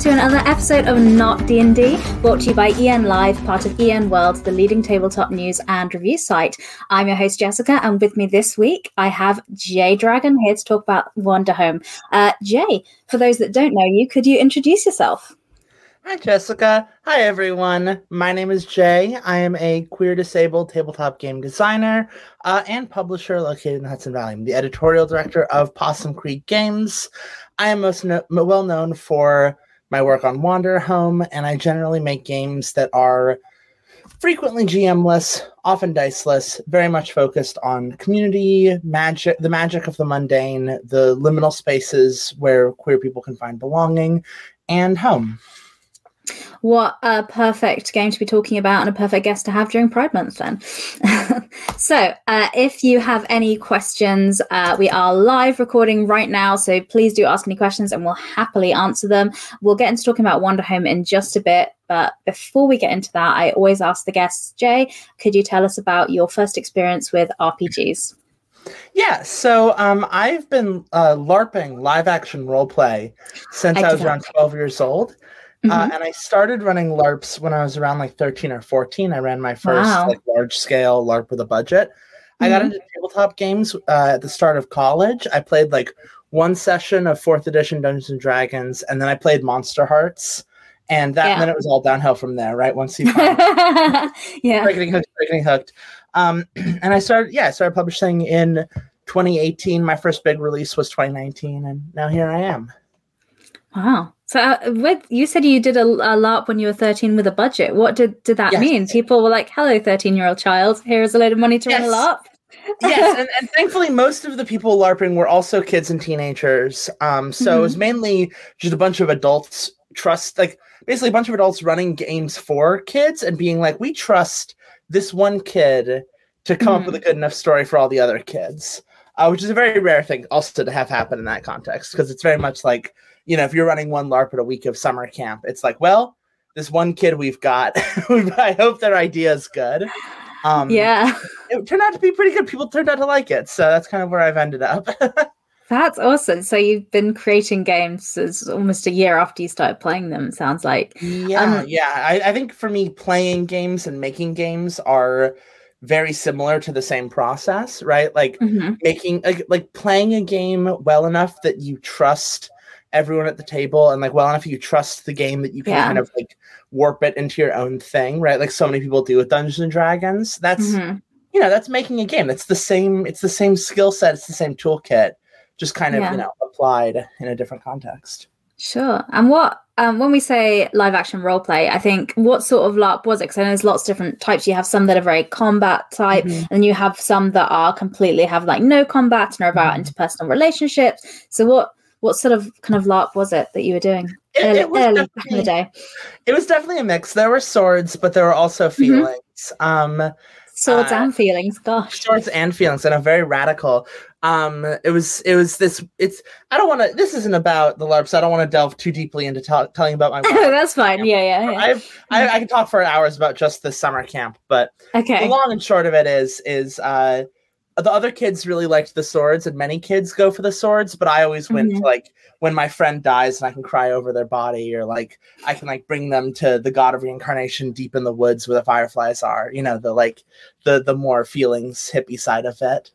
to another episode of Not D&D, brought to you by EN Live, part of EN World, the leading tabletop news and review site. I'm your host Jessica, and with me this week I have Jay Dragon here to talk about Wanderhome. Uh, Jay, for those that don't know you, could you introduce yourself? Hi, Jessica. Hi, everyone. My name is Jay. I am a queer disabled tabletop game designer uh, and publisher located in Hudson Valley. I'm the editorial director of Possum Creek Games. I am most no- well known for my work on Wander Home, and I generally make games that are frequently GMless, often diceless, very much focused on community, magic, the magic of the mundane, the liminal spaces where queer people can find belonging, and home. What a perfect game to be talking about and a perfect guest to have during Pride Month, then. so, uh, if you have any questions, uh, we are live recording right now. So, please do ask any questions and we'll happily answer them. We'll get into talking about Wanderhome in just a bit. But before we get into that, I always ask the guests, Jay, could you tell us about your first experience with RPGs? Yeah, so um, I've been uh, LARPing live action role play since I, I was around 12 years old. Uh, mm-hmm. Uh, and I started running LARPs when I was around like 13 or 14. I ran my first wow. like large scale LARP with a budget. Mm-hmm. I got mm-hmm. into tabletop games uh, at the start of college. I played like one session of fourth edition Dungeons and Dragons, and then I played Monster Hearts. And that yeah. and then it was all downhill from there, right? Once you yeah, getting hooked, getting hooked. Um, and I started, yeah, I started publishing in 2018. My first big release was 2019, and now here I am. Wow. So, uh, with you said you did a, a LARP when you were 13 with a budget. What did, did that yes. mean? People were like, hello, 13 year old child, here is a load of money to yes. run a LARP. yes, and, and, thankfully, most of the people LARPing were also kids and teenagers. Um, so mm-hmm. it was mm-hmm. mainly just a bunch of adults trust, like basically a bunch of adults running games for kids and being like, we trust this one kid to come mm-hmm. up with a mm-hmm. good enough story for all the other kids, uh, which is a very rare thing also to have happen in that context because it's very much like you know, if you're running one LARP at a week of summer camp, it's like, well, this one kid we've got, I hope their idea is good. Um, yeah. It turned out to be pretty good. People turned out to like it. So that's kind of where I've ended up. that's awesome. So you've been creating games as almost a year after you started playing them, it sounds like. Yeah. Um, yeah. I, I think for me, playing games and making games are very similar to the same process, right? Like mm-hmm. making, like, like playing a game well enough that you trust everyone at the table and like well enough you trust the game that you can yeah. kind of like warp it into your own thing right like so many people do with dungeons and dragons that's mm-hmm. you know that's making a game it's the same it's the same skill set it's the same toolkit just kind of yeah. you know applied in a different context sure and what um, when we say live action role play, I think what sort of LARP was it? Because there's lots of different types. You have some that are very combat type, mm-hmm. and you have some that are completely have like no combat and are about mm-hmm. interpersonal relationships. So what what sort of kind of LARP was it that you were doing it, early, it early back in the day? It was definitely a mix. There were swords, but there were also mm-hmm. feelings. Mm-hmm. Um, swords uh, and feelings. Gosh, swords and feelings, and a very radical. Um, it was it was this. It's I don't want to. This isn't about the LARPs. So I don't want to delve too deeply into t- telling about my. That's fine. Yeah, yeah. yeah. I've, I I can talk for hours about just the summer camp, but okay. The long and short of it is is uh the other kids really liked the swords and many kids go for the swords but i always went mm-hmm. to like when my friend dies and i can cry over their body or like i can like bring them to the god of reincarnation deep in the woods where the fireflies are you know the like the the more feelings hippie side of it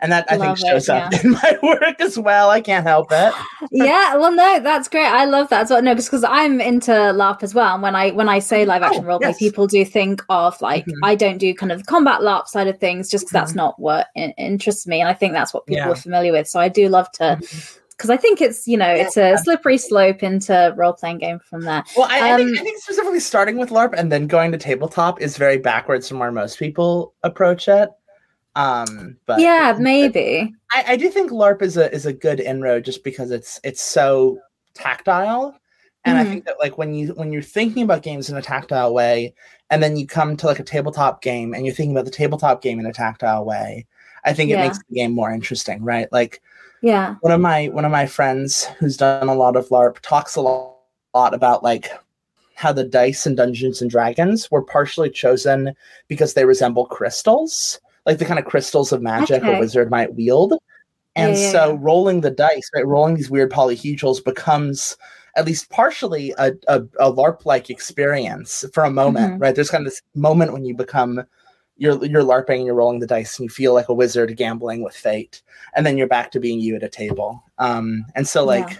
and that I think shows it, up yeah. in my work as well. I can't help it. yeah, well, no, that's great. I love that as well. No, because I'm into LARP as well. And when I when I say live action oh, roleplay, yes. people do think of like mm-hmm. I don't do kind of combat LARP side of things, just because mm-hmm. that's not what in- interests me, and I think that's what people yeah. are familiar with. So I do love to. Mm-hmm because I think it's you know it's a slippery slope into role playing game from there. Well, I, um, I, think, um, I, think, specifically starting with LARP and then going to tabletop is very backwards from where most people approach it. Um, but yeah, maybe. I, I do think LARP is a is a good inroad just because it's it's so tactile. And mm-hmm. I think that like when you when you're thinking about games in a tactile way, and then you come to like a tabletop game and you're thinking about the tabletop game in a tactile way, I think yeah. it makes the game more interesting, right? Like yeah. One of my one of my friends who's done a lot of LARP talks a lot, lot about like how the dice in Dungeons and Dragons were partially chosen because they resemble crystals like the kind of crystals of magic okay. a wizard might wield. And yeah, so yeah. rolling the dice, right, rolling these weird polyhedrals becomes at least partially a, a, a LARP like experience for a moment, Mhm. right? There's kind of this moment when you become you're you're LARPing and you're rolling the dice and you feel like a wizard gambling with fate, and then you're back to being you at a table. Um, and so like. Yeah.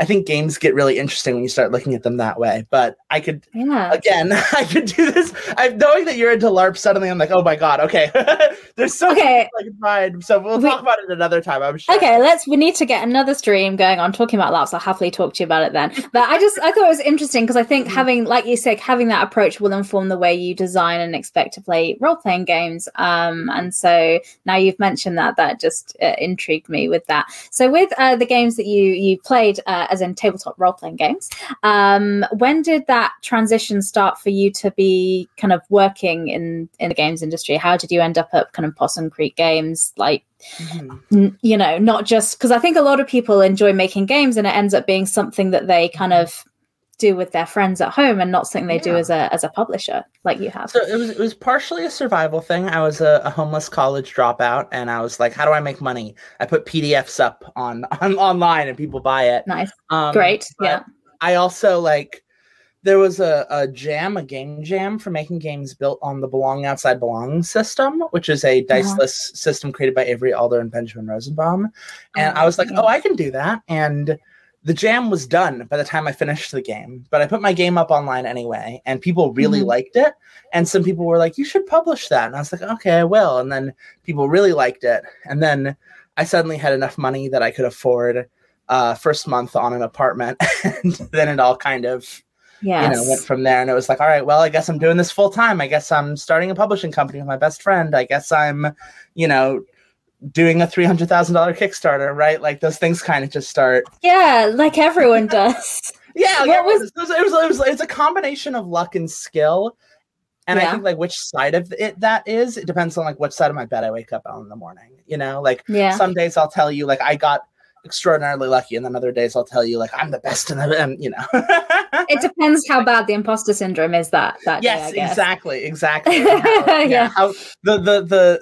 I think games get really interesting when you start looking at them that way. But I could Yeah. again, I could do this. I'm knowing that you're into LARP. Suddenly, I'm like, oh my god, okay. There's so Okay. much I find. So we'll We- talk about it another time. I'm sure. Okay, let's. We need to get another stream going on talking about LARPs. I'll happily talk to you about it then. But I just I thought it was interesting because I think Mm-hmm. having, like you said, having that approach will inform the way you design and expect to play role playing games. Um, and so now you've mentioned that, that just uh, intrigued me with that. So with uh, the games that you you played, uh, as in tabletop role playing games, um, when did that transition start for you to be kind of working in in the games industry? How did you end up at kind of Possum Creek Games? Like Mhm. n- you know, not just because I think a lot of people enjoy making games and it ends up being something that they kind of do with their friends at home and not something they do as a as a publisher like you have. So it was it was partially a survival thing. I was a, a homeless college dropout, and I was like, how do I make money? I put PDFs up on, on online, and people buy it. nice, Um, great, yeah, I also like there was a, a jam, a game jam for making games built on the Belong Outside Belong system, which is a Uh-huh. diceless system created by Avery Alder and Benjamin Rosenbaum. And Oh, I was like, yeah. oh, I can do that. And the jam was done by the time I finished the game, but I put my game up online anyway, and people really Mhm. liked it. And some people were like, you should publish that. And I was like, okay, I will. And then people really liked it. And then I suddenly had enough money that I could afford uh, first month on an apartment. and then it all kind of yes, you know went from there and it was like all right well i guess i'm doing this full time i guess i'm starting a publishing company with my best friend i guess i'm you know doing a $300000 kickstarter right? Like those things kind of just start yeah, like everyone does. yeah like What it, was- it, was, it was it was it's a combination of luck and skill. And i think like which side of it that is it depends on like which side of my bed i wake up on in the morning you know? Like yeah, some days i'll tell you like i got extraordinarily lucky. And then other days i'll tell you like i'm the best in the and you know. It depends how bad the imposter syndrome is that that day, I yes guess. exactly exactly. How- Yeah. how the the the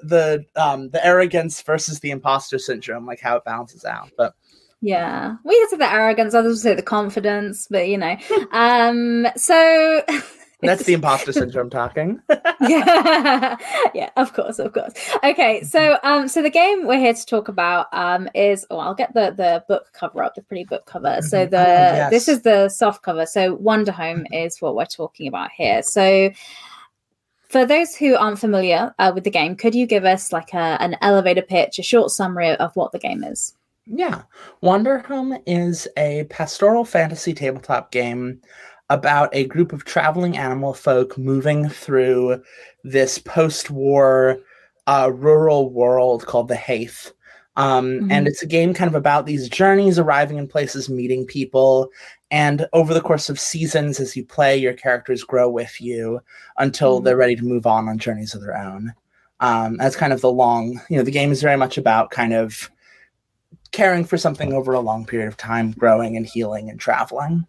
the um the arrogance versus the imposter syndrome like how it balances out but Yeah, we say the arrogance, others say the confidence, but you know, um, so that's the imposter syndrome talking. Yeah. Yeah of course of course. Okay so um so the game we're here to talk about um is oh i'll get the the book cover up the pretty book cover. So Mhm. the Oh, yes. this is the soft cover. So Wanderhome is what we're talking about here. So for those who aren't familiar uh, with the game could you give us like a, an elevator pitch a short summary of what the game is? Yeah. Wander home is a pastoral fantasy tabletop game about a group of traveling animal folk moving through this post-war uh, rural world called the Haith. Um, And Mhm. it's a game kind of about these journeys, arriving in places, meeting people, and over the course of seasons, as you play, your characters grow with you until Mhm. they're ready to move on on journeys of their own. Um, that's kind of the long, you know, the game is very much about kind of caring for something over a long period of time, growing and healing and traveling.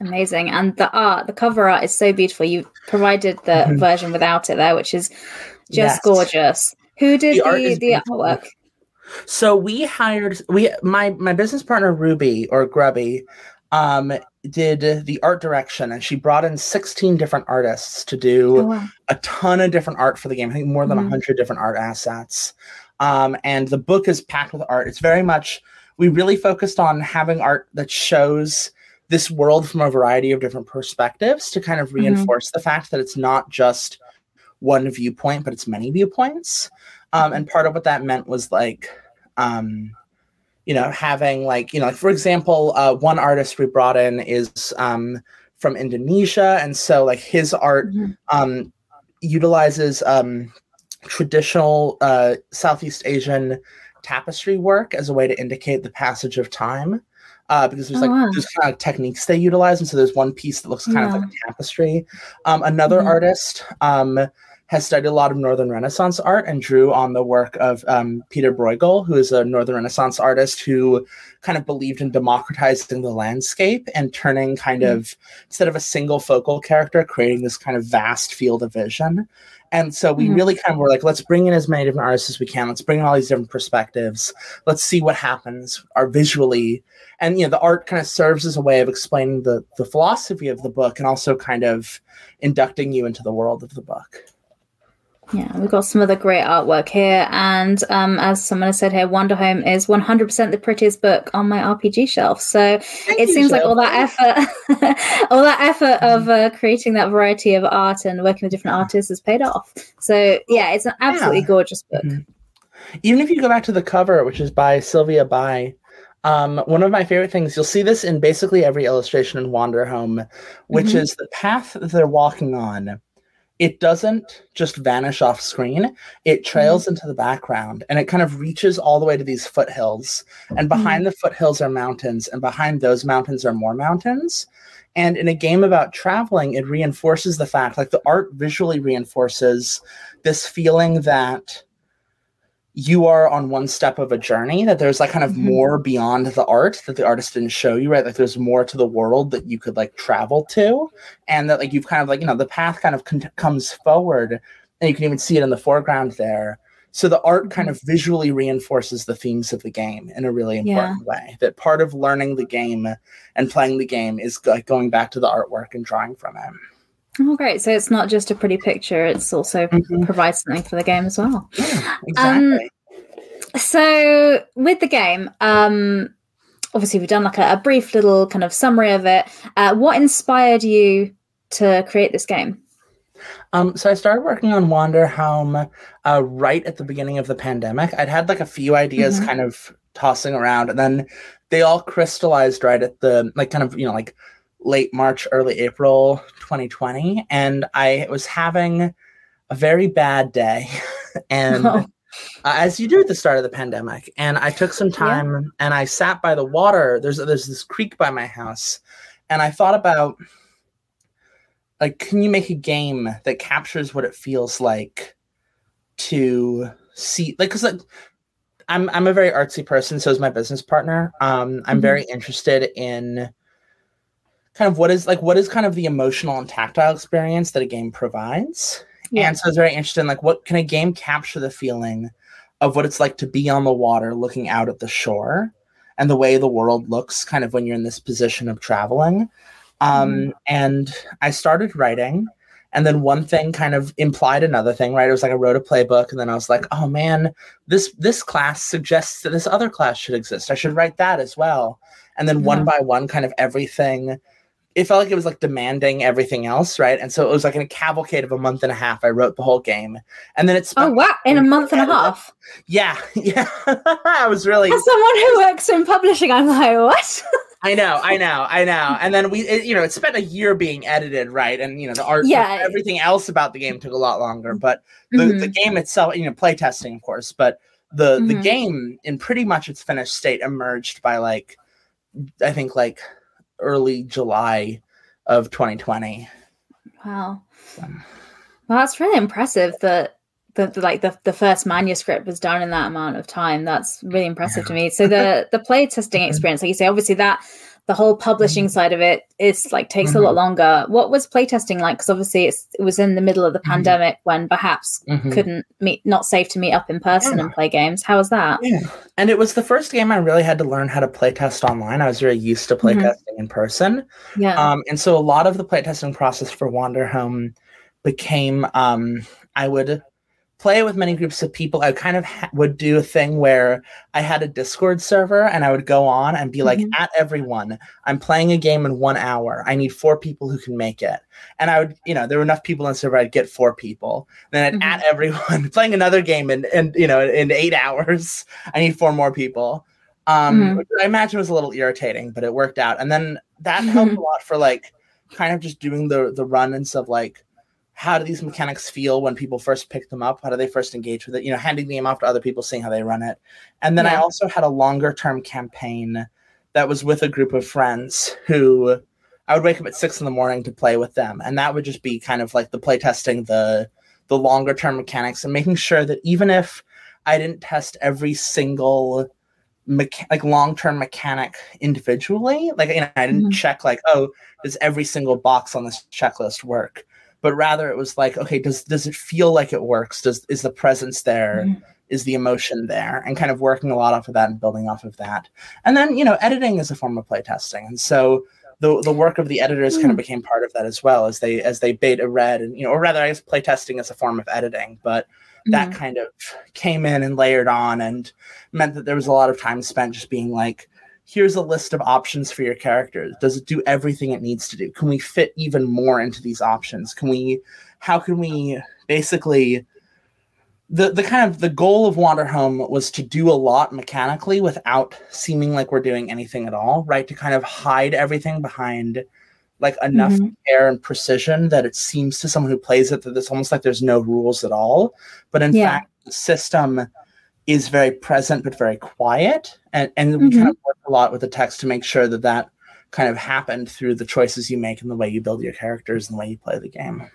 Amazing and the art the cover art is so beautiful you provided the Mhm. version without it there which is just Yes. gorgeous who did The art the, is the artwork So we hired we my my business partner Ruby or Grubby um did the art direction and she brought in 16 different artists to do Oh, wow. a ton of different art for the game. I think more than a Mhm. 100 different art assets. Um and the book is packed with art. It's very much we really focused on having art that shows this world from a variety of different perspectives to kind of Mhm. reinforce the fact that it's not just one viewpoint, but it's many viewpoints. Um, and part of what that meant was like, um, you know, having like, you know, like for example, uh, one artist we brought in is um, from Indonesia, and so like his art Mhm. um, utilizes um, traditional uh, Southeast Asian tapestry work as a way to indicate the passage of time. Uh, because there's Oh, like wow. there's kind of techniques they utilize, and so there's one piece that looks kind of like a tapestry. Um, another Mhm. artist um, has studied a lot of Northern Renaissance art and drew on the work of um, Peter Bruegel, who is a Northern Renaissance artist who kind of believed in democratizing the landscape and turning kind mm-hmm. of, instead of a single focal character, creating this kind of vast field of vision. And so we mm-hmm. really kind of were like, let's bring in as many different artists as we can. Let's bring in all these different perspectives. Let's see what happens are visually. And you know, the art kind of serves as a way of explaining the the philosophy of the book and also kind of inducting you into the world of the book. Yeah, we've got some other great artwork here. And um, as someone has said here, Wanderhome is 100% the prettiest book on my RPG shelf. So Thank it seems like all that effort, all that effort of uh, creating that variety of art and working with different artists has paid off. So yeah, it's an absolutely yeah. gorgeous book. Mm-hmm. Even if you go back to the cover, which is by Sylvia Bai, um, one of my favorite things, you'll see this in basically every illustration in Wanderhome, which mm-hmm. is the path they're walking on it doesn't just vanish off screen it trails mm-hmm. into the background and it kind of reaches all the way to these foothills and behind mm-hmm. the foothills are mountains and behind those mountains are more mountains and in a game about traveling it reinforces the fact like the art visually reinforces this feeling that you are on one step of a journey that there's like kind of mm-hmm. more beyond the art that the artist didn't show you right like there's more to the world that you could like travel to and that like you've kind of like you know the path kind of con- comes forward and you can even see it in the foreground there so the art kind of visually reinforces the themes of the game in a really important yeah. way that part of learning the game and playing the game is like going back to the artwork and drawing from it Oh, great! So it's not just a pretty picture; it's also mm-hmm. provides something for the game as well. Yeah, exactly. Um, so with the game, um, obviously we've done like a, a, brief little kind of summary of it. Uh, what inspired you to create this game? Um, so I started working on Wanderhome uh, right at the beginning of the pandemic. I'd had like a few ideas mm-hmm. kind of tossing around, and then they all crystallized right at the like kind of you know like late March, early April 2020, and I was having a very bad day. and oh. uh, as you do at the start of the pandemic, and I took some time yeah. and I sat by the water. There's there's this creek by my house, and I thought about like, can you make a game that captures what it feels like to see like because like I'm I'm a very artsy person, so is my business partner. Um, I'm mm-hmm. very interested in kind of what is like what is kind of the emotional and tactile experience that a game provides. Yeah. And so it's very interesting, like what can a game capture the feeling of what it's like to be on the water looking out at the shore and the way the world looks kind of when you're in this position of traveling. Um, mm. and I started writing and then one thing kind of implied another thing right it was like i wrote a playbook and then i was like oh man this this class suggests that this other class should exist i should write that as well and then yeah. one by one kind of everything it felt like it was like demanding everything else, right? And so it was like in a cavalcade of a month and a half. I wrote the whole game, and then it's oh wow, in a month and a half. Yeah, yeah. I was really as someone who works in publishing. I'm like, what? I know, I know, I know. And then we, it, you know, it spent a year being edited, right? And you know, the art, yeah, everything else about the game took a lot longer. But the, mm-hmm. the game itself, you know, playtesting, of course, but the mm-hmm. the game in pretty much its finished state emerged by like, I think like early July of 2020. Wow. well, that's really impressive that the, the, like the, the first manuscript was done in that amount of time. That's really impressive yeah. to me. So the the play testing experience, like you say, obviously that the whole publishing mm-hmm. side of it is like takes mm-hmm. a lot mm-hmm. longer. What was playtesting like? Because obviously it was in the middle of the mm-hmm. pandemic when perhaps mm-hmm. couldn't meet, not safe to meet up in person yeah. and play games. How was that? Yeah. And it was the first game I really had to learn how to playtest online. I was very used to playtesting mm-hmm. in person. Yeah. Um, and so a lot of the playtesting process for Wanderhome became um, I would play with many groups of people, I kind of ha- would do a thing where I had a Discord server and I would go on and be like, mm-hmm. at everyone, I'm playing a game in one hour. I need four people who can make it. And I would, you know, there were enough people in the server, I'd get four people. Then I'd mm-hmm. at everyone playing another game in, in, you know, in eight hours. I need four more people. Um, mm-hmm. I imagine was a little irritating, but it worked out. And then that helped a lot for like kind of just doing the the run and stuff like how do these mechanics feel when people first pick them up? How do they first engage with it? You know, handing the game off to other people, seeing how they run it. And then yeah. I also had a longer term campaign that was with a group of friends who I would wake up at six in the morning to play with them. And that would just be kind of like the play testing, the the longer term mechanics and making sure that even if I didn't test every single mecha- like long term mechanic individually, like you know, I didn't Mhm. check like, oh, does every single box on this checklist work? But rather it was like, okay, does does it feel like it works? Does is the presence there? Mhm. Is the emotion there? And kind of working a lot off of that and building off of that. And then, you know, editing is a form of playtesting. And so the the work of the editors kind of Hmm. became part of that as well as they as they beta read and you know or rather I guess playtesting is a form of editing but that Mhm. kind of came in and layered on and meant that there was a lot of time spent just being like here's a list of options for your characters does it do everything it needs to do can we fit even more into these options can we how can we basically the the kind of the goal of Wander Home was to do a lot mechanically without seeming like we're doing anything at all, right? To kind of hide everything behind like enough Mhm. care and precision that it seems to someone who plays it that it's almost like there's no rules at all. But in Yeah. fact, the system is very present but very quiet, and and we kind of work a lot with the text to make sure that that kind of happened through the choices you make and the way you build your characters and the way you play the game.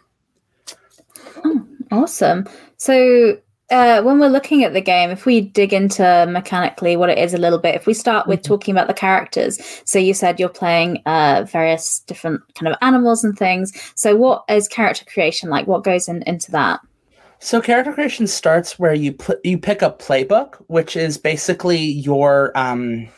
Oh, Awesome. So, uh, when we're looking at the game, if we dig into mechanically what it is a little bit, if we start with Mhm. talking about the characters, so you said you're playing uh, various different kind of animals and things. So, what is character creation like? What goes in, into that? So character creation starts where you put you pick a playbook, which is basically your um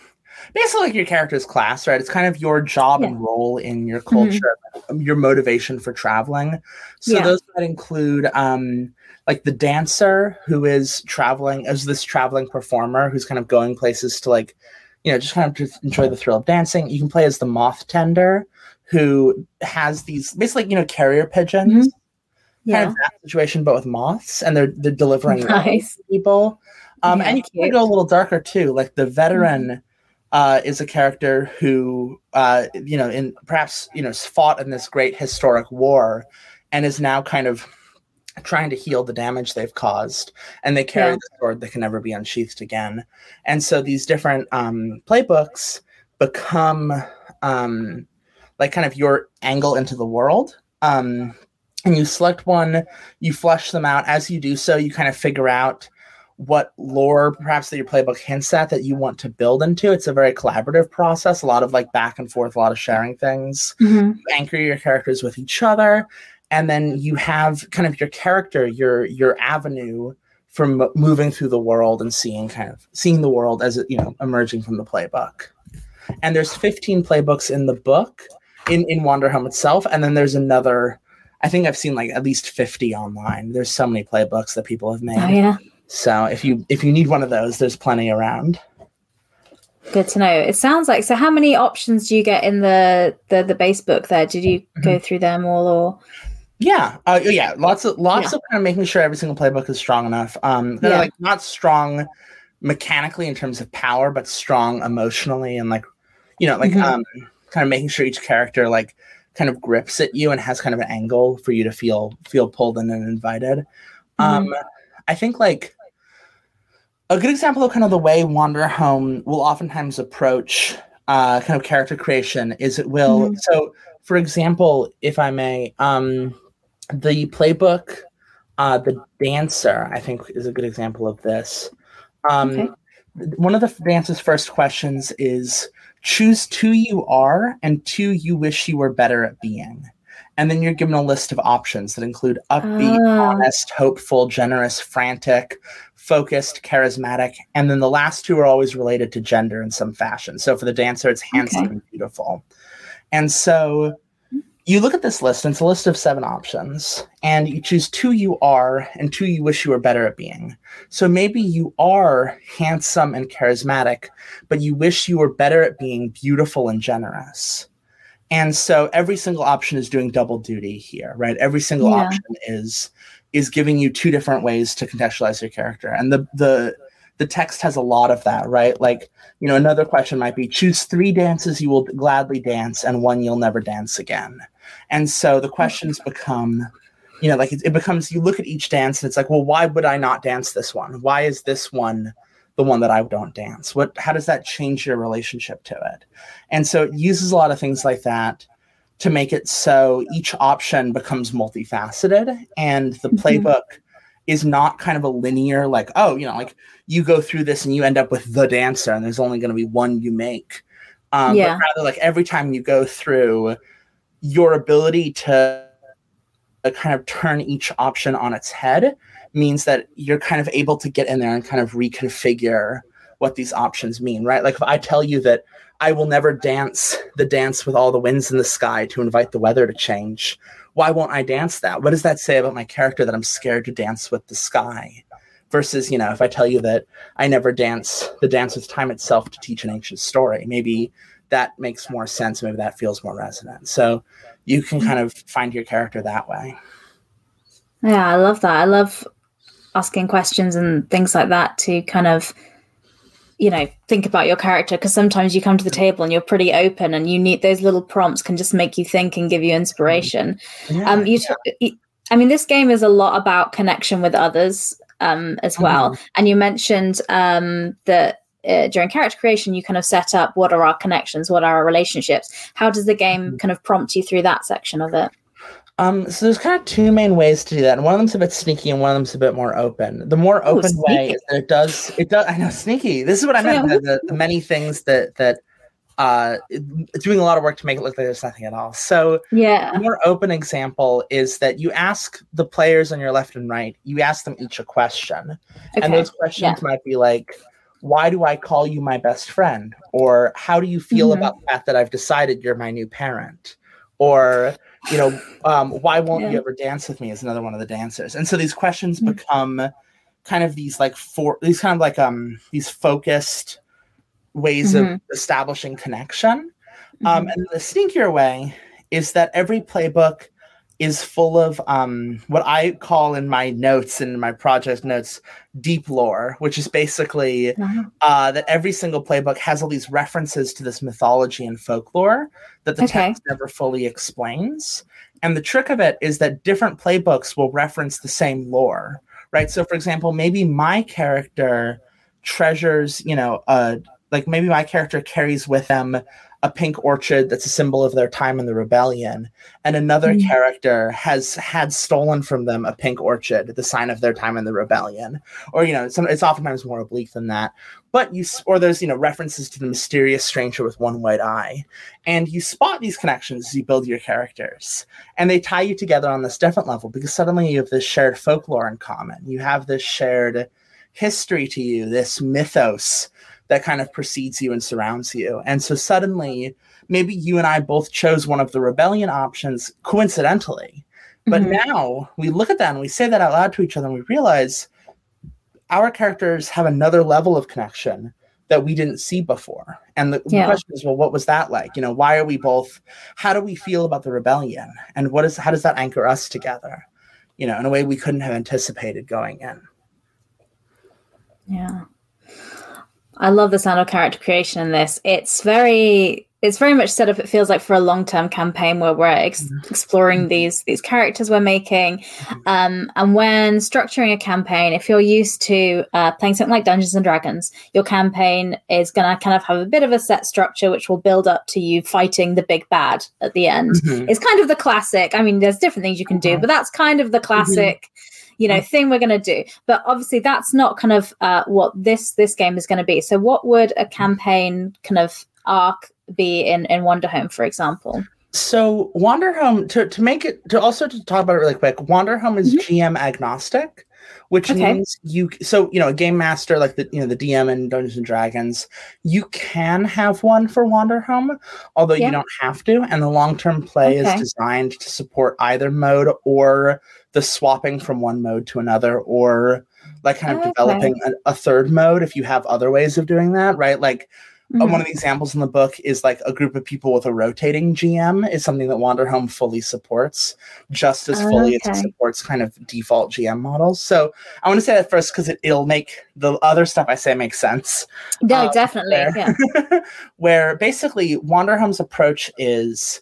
basically like your character's class, right? It's kind of your job and role in your culture, um, your motivation for traveling. So Yeah. those might include um like the dancer who is traveling as this traveling performer who's kind of going places to like you know just kind of just enjoy the thrill of dancing. You can play as the moth tender who has these basically you know carrier pigeons kind Yeah. of that situation, but with moths, and they're they're delivering Nice. people. Um, Yeah, and you can go a little darker too. Like the veteran uh, is a character who, uh, you know, in perhaps you know fought in this great historic war, and is now kind of trying to heal the damage they've caused, and they carry Yeah. the sword that can never be unsheathed again. And so these different um, playbooks become um, like kind of your angle into the world. Um, and you select one, you flush them out. As you do so, you kind of figure out what lore perhaps that your playbook hints at that you want to build into. It's a very collaborative process, a lot of like back and forth, a lot of sharing things. Mhm. You anchor your characters with each other, and then you have kind of your character, your your avenue for mo- moving through the world and seeing kind of seeing the world as it you know emerging from the playbook. And there's 15 playbooks in the book in in Wander Home itself, and then there's another. I think I've seen like at least 50 online. There's so many playbooks that people have made. Oh yeah, So if you if you need one of those, there's plenty around. good to know. It sounds like so. How many options do you get in the the, the base book? There, did you Mm-hmm. go through them all, or Yeah, uh, yeah, lots of lots of kind of making sure every single playbook is strong enough. Um, Yeah. like not strong mechanically in terms of power, but strong emotionally and like you know, like Mhm. um, kind of making sure each character like kind of grips at you and has kind of an angle for you to feel feel pulled in and invited. Um, I think like a good example of kind of the way Wander Home will oftentimes approach uh, kind of character creation is it will. Mhm. So, for example, if I may, um, the playbook, uh, the dancer, I think is a good example of this. Um, Okay. One of the dancer's first questions is choose two you are and two you wish you were better at being. And then you're given a list of options that include upbeat, Ah. honest, hopeful, generous, frantic, focused, charismatic. And then the last two are always related to gender in some fashion. So for the dancer, it's handsome Okay. and beautiful. And so you look at this list, and it's a list of seven options, and you choose two you are and two you wish you were better at being. So maybe you are handsome and charismatic, but you wish you were better at being beautiful and generous. And so every single option is doing double duty here, right? Every single Yeah. option is is giving you two different ways to contextualize your character. And the the the text has a lot of that, right? Like, you know, another question might be choose three dances you will gladly dance and one you'll never dance again. And so the questions become, you know, like it, it becomes you look at each dance and it's like, well, why would I not dance this one? Why is this one the one that I don't dance? What how does that change your relationship to it? And so it uses a lot of things like that to make it so each option becomes multifaceted and the Mhm. playbook is not kind of a linear like oh you know like you go through this and you end up with the dancer and there's only going to be one you make um, Yeah. but rather like every time you go through your ability to kind of turn each option on its head means that you're kind of able to get in there and kind of reconfigure what these options mean right like if i tell you that i will never dance the dance with all the winds in the sky to invite the weather to change why won't I dance that? What does that say about my character that I'm scared to dance with the sky? Versus, you know, if I tell you that I never dance the dance with time itself to teach an ancient story, maybe that makes more sense. Maybe that feels more resonant. So you can kind of find your character that way. Yeah, I love that. I love asking questions and things like that to kind of, you know, think about your character because sometimes you come to the table and you're pretty open and you need those little prompts can just make you think and give you inspiration. Yeah, Um, you, t- I mean, this game is a lot about connection with others um, as well. And you mentioned um, that uh, during character creation, you kind of set up what are our connections, what are our relationships. How does the game kind of prompt you through that section of it? Um, so there's kind of two main ways to do that, and one of them's a bit sneaky, and one of them's a bit more open. The more Ooh, open way is that it does it does. I know sneaky. This is what I meant. The, the many things that that uh, doing a lot of work to make it look like there's nothing at all. So Yeah. a more open example is that you ask the players on your left and right. You ask them each a question, and those questions might be like, "Why do I call you my best friend?" or "How do you feel Mhm. about the fact that I've decided you're my new parent?" or you know, um, why won't Yeah. you ever dance with me? Is another one of the dancers, and so these questions Mhm. become kind of these like for these kind of like um these focused ways of Mhm. establishing connection. Mm-hmm. Um, and the sneakier way is that every playbook is full of um, what I call in my notes and my project notes deep lore, which is basically Mhm. uh, that every single playbook has all these references to this mythology and folklore that the Okay. text never fully explains. And the trick of it is that different playbooks will reference the same lore, right? So, for example, maybe my character treasures, you know, uh, like maybe my character carries with them a pink orchid that's a symbol of their time in the rebellion, and another Mm. character has had stolen from them a pink orchid, the sign of their time in the rebellion. Or you know, some, it's oftentimes more oblique than that. But you or there's you know references to the mysterious stranger with one white eye, and you spot these connections as you build your characters, and they tie you together on this different level because suddenly you have this shared folklore in common. You have this shared history to you, this mythos that kind of precedes you and surrounds you. And so suddenly, maybe you and I both chose one of the rebellion options coincidentally. But Mhm. now we look at that and we say that out loud to each other and we realize our characters have another level of connection that we didn't see before. And the Yeah. question is, well, what was that like? You know, why are we both how do we feel about the rebellion? And what is how does that anchor us together? You know, in a way we couldn't have anticipated going in. Yeah. I love the sound of character creation in this. It's very it's very much set up it feels like for a long-term campaign where we're ex- exploring these these characters we're making um, and when structuring a campaign if you're used to uh, playing something like dungeons and dragons your campaign is going to kind of have a bit of a set structure which will build up to you fighting the big bad at the end Mhm. it's kind of the classic. I mean, there's different things you can do, Mhm. but that's kind of the classic, you know, thing we're going to do. But obviously, that's not kind of uh, what this this game is going to be. So, what would a campaign kind of arc be in in Wanderhome, for example? So Wander Home to, to make it to also to talk about it really quick, Wander Home is Mhm. GM agnostic, which Okay. means you so you know a game master like the you know the DM in Dungeons and Dragons, you can have one for Wander Home, although Yeah. you don't have to. And the long term play Okay. is designed to support either mode or the swapping from one mode to another, or like kind of Okay. developing a, a third mode if you have other ways of doing that, right? Like Mhm. one of the examples in the book is like a group of people with a rotating GM is something that Wander Home fully supports, just as fully as it supports kind of default GM models. So I want to say that first because it, it'll make the other stuff I say make sense. no, uh, definitely. there. Yeah. Where basically Wander Home's approach is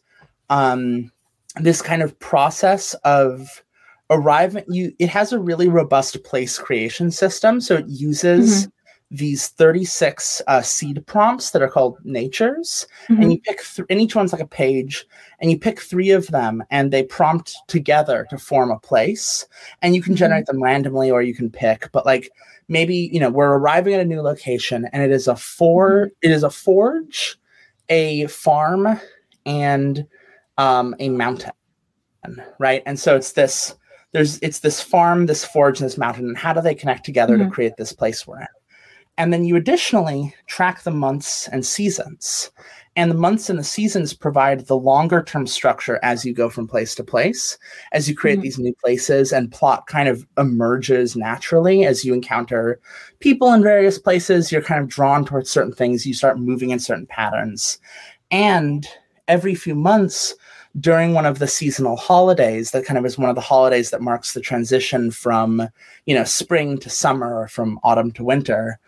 um, this kind of process of arriving. You it has a really robust place creation system, so it uses. these 36 uh, seed prompts that are called natures Mhm. and you pick th- and each one's like a page and you pick three of them and they prompt together to form a place and you can Mhm. generate them randomly or you can pick but like maybe you know we're arriving at a new location and it is a for it is a forge a farm and um, a mountain right and so it's this there's it's this farm this forge and this mountain and how do they connect together Mhm. to create this place we're in? And then you additionally track the months and seasons. And the months and the seasons provide the longer term structure as you go from place to place as you create Mhm. these new places and plot kind of emerges naturally as you encounter people in various places. You're kind of drawn towards certain things. You start moving in certain patterns. And every few months during one of the seasonal holidays that kind of is one of the holidays that marks the transition from you know spring to summer or from autumn to winter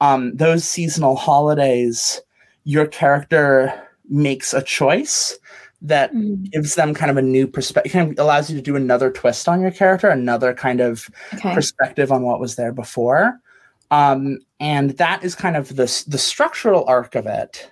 um, those seasonal holidays your character makes a choice that Mhm. gives them kind of a new perspective kind of allows you to do another twist on your character another kind of Okay. perspective on what was there before um, and that is kind of the, the structural arc of it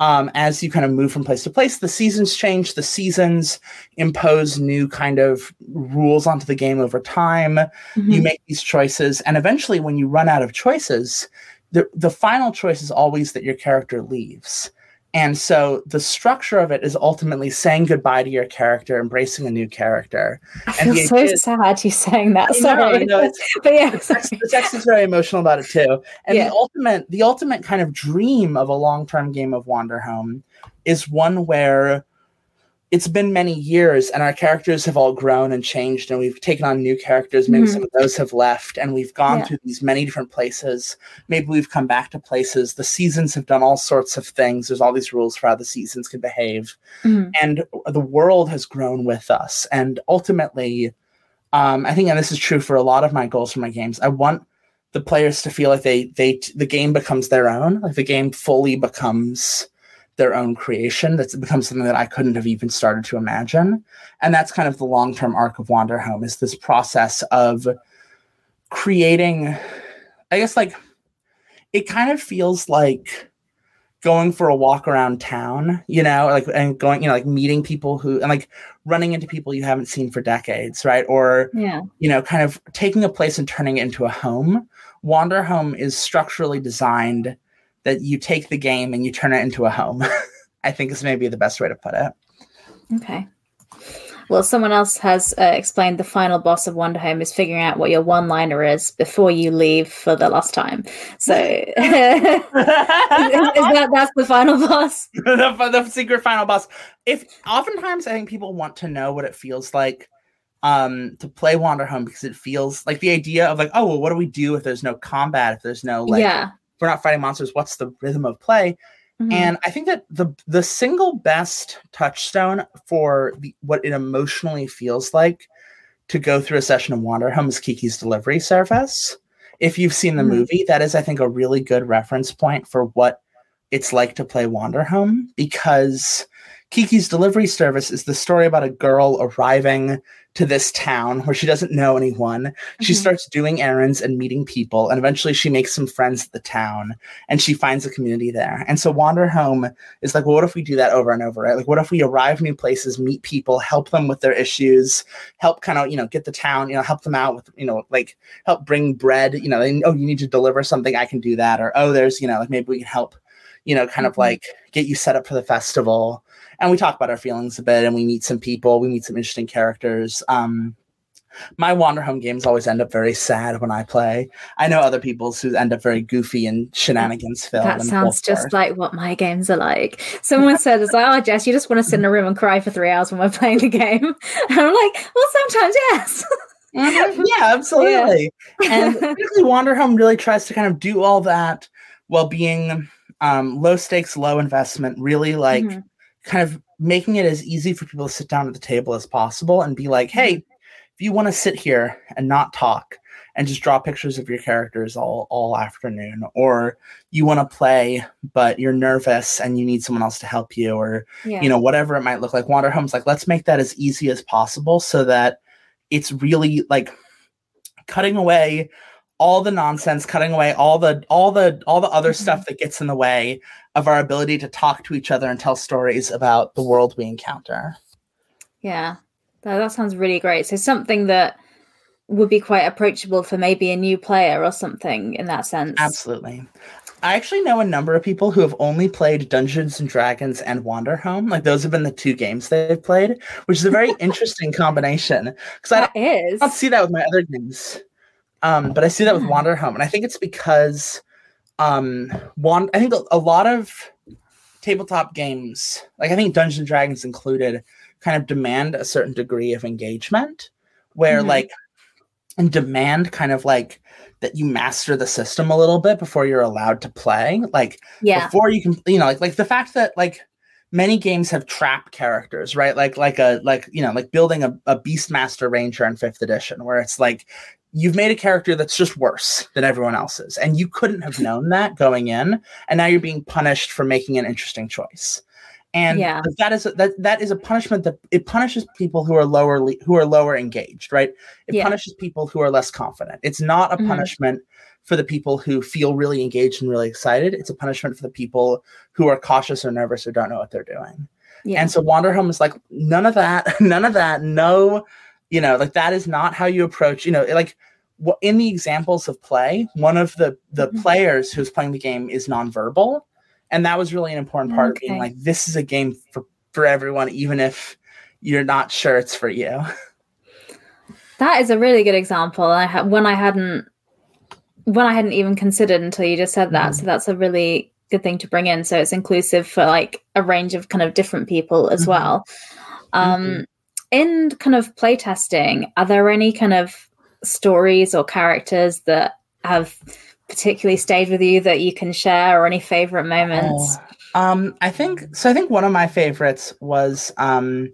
um, as you kind of move from place to place the seasons change the seasons impose new kind of rules onto the game over time you Mhm. make these choices and eventually when you run out of choices the, the final choice is always that your character leaves and so the structure of it is ultimately saying goodbye to your character embracing a new character I and feel so is- sad you saying that. I know, Sorry, know, but yeah, the text, the text is very emotional about it too. And Yeah. the ultimate, the ultimate kind of dream of a long-term game of Wanderhome is one where it's been many years and our characters have all grown and changed and we've taken on new characters. Maybe Mhm. some of those have left and we've gone Yeah. to these many different places. Maybe we've come back to places. The seasons have done all sorts of things. There's all these rules for how the seasons can behave Mhm. and the world has grown with us and ultimately um, i think and this is true for a lot of my goals for my games i want the players to feel like they they the game becomes their own like the game fully becomes their own creation that's become something that i couldn't have even started to imagine and that's kind of the long-term arc of wander home is this process of creating i guess like it kind of feels like going for a walk around town, you know, like and going, you know, like meeting people who and like running into people you haven't seen for decades, right? Or, yeah, you know, kind of taking a place and turning it into a home. Wander Home is structurally designed that you take the game and you turn it into a home. I think is maybe the best way to put it. okay. Well, someone else has uh, explained the final boss of Wanderhome is figuring out what your one-liner is before you leave for the last time. So, is, is that that's the final boss? the, the secret final boss. If oftentimes I think people want to know what it feels like um to play Wander Home because it feels like the idea of like, oh well, what do we do if there's no combat, if there's no like yeah. We're not fighting monsters, what's the rhythm of play? Mhm. And I think that the the single best touchstone for the, what it emotionally feels like to go through a session of Wander Home is Kiki's delivery service. If you've seen the Mhm. movie, that is, I think, a really good reference point for what it's like to play Wander Home because Kiki's delivery service is the story about a girl arriving to this town where she doesn't know anyone. She Mhm. starts doing errands and meeting people, and eventually she makes some friends at the town and she finds a community there. And so Wander Home is like, well, what if we do that over and over, right? Like, what if we arrive new places, meet people, help them with their issues, help kind of, you know, get the town, you know, help them out with, you know, like help bring bread, you know, they, oh, you need to deliver something, I can do that. Or, oh, there's, you know, like maybe we can help, you know, kind of Mhm. like get you set up for the festival. And we talk about our feelings a bit and we meet some people, we meet some interesting characters. Um, my Wander Home games always end up very sad when I play. I know other people's who end up very goofy and shenanigans filled. That sounds just force. like what my games are like. Someone said, "It's like, oh, Jess, you just want to sit in a room and cry for three hours when we're playing the game." And I'm like, well, sometimes yes. Mhm, yeah, absolutely. and basically, Wander Home really tries to kind of do all that while being um, low stakes, low investment, really like Mhm. Kind of making it as easy for people to sit down at the table as possible and be like, hey, mm-hmm. if you want to sit here and not talk and just draw pictures of your characters all all afternoon, or you want to play but you're nervous and you need someone else to help you, or yeah. you know whatever it might look like wander home's like let's make that as easy as possible so that it's really like cutting away all the nonsense, cutting away all the all the all the other mm-hmm. stuff that gets in the way of our ability to talk to each other and tell stories about the world we encounter. Yeah, that, that sounds really great. So something that would be quite approachable for maybe a new player or something in that sense. Absolutely. I actually know a number of people who have only played Dungeons and Dragons and Wanderhome. Like those have been the two games they've played, which is a very interesting combination. Because I, I don't see that with my other games. Um, but I see that with Wanderhome, and I think it's because um, one. I think a lot of tabletop games, like I think Dungeons and Dragons included, kind of demand a certain degree of engagement, where mm-hmm. like and demand kind of like that you master the system a little bit before you're allowed to play. Like yeah. before you can, you know, like like the fact that like many games have trap characters, right? Like like a like you know like building a, a Beastmaster Ranger in fifth edition, where it's like you've made a character that's just worse than everyone else's, and you couldn't have known that going in, and now you're being punished for making an interesting choice and yeah. that is a, that that is a punishment that it punishes people who are lower who are lower engaged right it yeah. punishes people who are less confident it's not a mm-hmm. punishment for the people who feel really engaged and really excited it's a punishment for the people who are cautious or nervous or don't know what they're doing yeah. and so wanderhome is like none of that none of that no you know like that is not how you approach you know like in the examples of play one of the the mm-hmm. players who's playing the game is nonverbal and that was really an important part okay. of being like this is a game for for everyone even if you're not sure it's for you that is a really good example i had when i hadn't when i hadn't even considered until you just said that mm. so that's a really good thing to bring in so it's inclusive for like a range of kind of different people as mm-hmm. well um mm-hmm. In kind of playtesting are there any kind of stories or characters that have particularly stayed with you that you can share or any favorite moments? Oh, um, I think so. I think one of my favorites was um,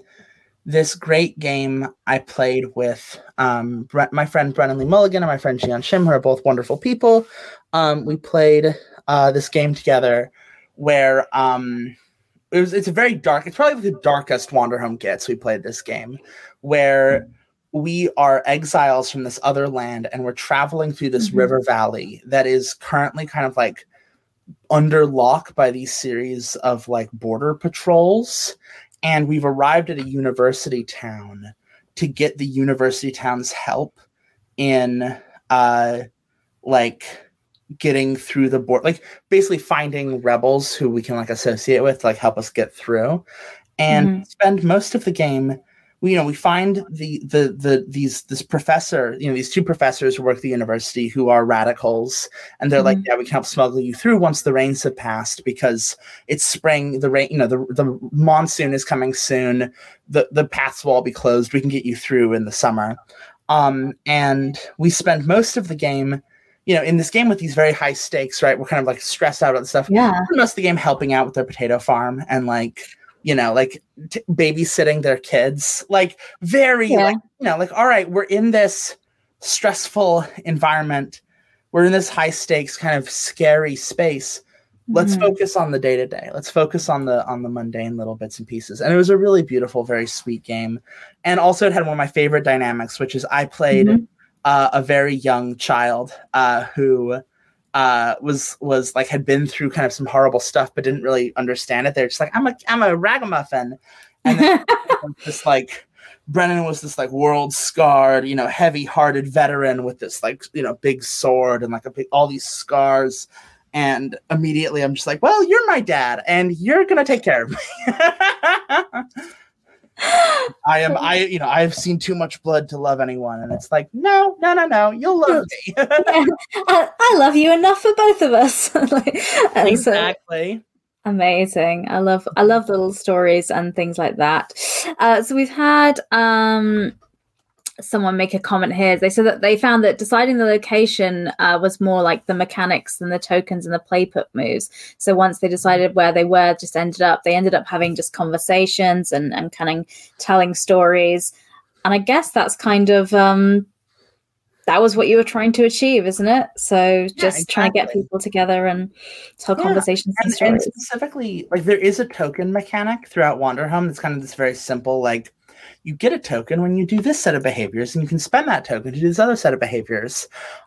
this great game I played with um, Bre- my friend Brennan Lee Mulligan and my friend Jeeyon Shim, who are both wonderful people. Um, we played uh, this game together where um, it was. It's a very dark. It's probably the darkest Wanderhome gets. We played this game where. We are exiles from this other land and we're traveling through this mm-hmm. river valley that is currently kind of like under lock by these series of like border patrols and we've arrived at a university town to get the university town's help in uh like getting through the board like basically finding rebels who we can like associate with like help us get through. And mm-hmm. spend most of the game we you know we find the the the these this professor you know these two professors who work at the university who are radicals. And they're mm-hmm. like yeah we can help smuggle you through once the rains have passed because it's spring the rain you know the the monsoon is coming soon. The the paths will all be closed. We can get you through in the summer. Um and we spend most of the game you know, in this game with these very high stakes, right? We're kind of like stressed out about stuff. Yeah. Most of the game helping out with their potato farm and like you know, like t- babysitting their kids, like very, yeah. like, you know, like, all right, we're in this stressful environment. We're in this high stakes kind of scary space. Let's mm-hmm. focus on the day to day. Let's focus on the on the mundane little bits and pieces. And it was a really beautiful, very sweet game. And also, it had one of my favorite dynamics, which is I played mm-hmm. Uh, a very young child uh, who uh, was was like had been through kind of some horrible stuff, but didn't really understand it. They're just like, I'm a I'm a ragamuffin, and then just like Brennan was this like world scarred, you know, heavy hearted veteran with this like you know big sword and like a big all these scars. And immediately I'm just like, well, you're my dad, and you're gonna take care of me. I am I you know I've seen too much blood to love anyone and it's like no no no no you'll love me. Yeah, I, I, love you enough for both of us. Like, exactly so, amazing. I love I love little stories and things like that. Uh, so we've had um someone make a comment here. They said that they found that deciding the location uh, was more like the mechanics than the tokens and the playbook moves. So once they decided where they were, just ended up they ended up having just conversations and and kind of telling stories. And I guess that's kind of um, that was what you were trying to achieve, isn't it? So just yeah, exactly. trying to get people together and tell yeah. conversations and, and. And specifically, like there is a token mechanic throughout Wanderhome. It's kind of this very simple like you get a token when you do this set of behaviors, and you can spend that token to do this other set of behaviors.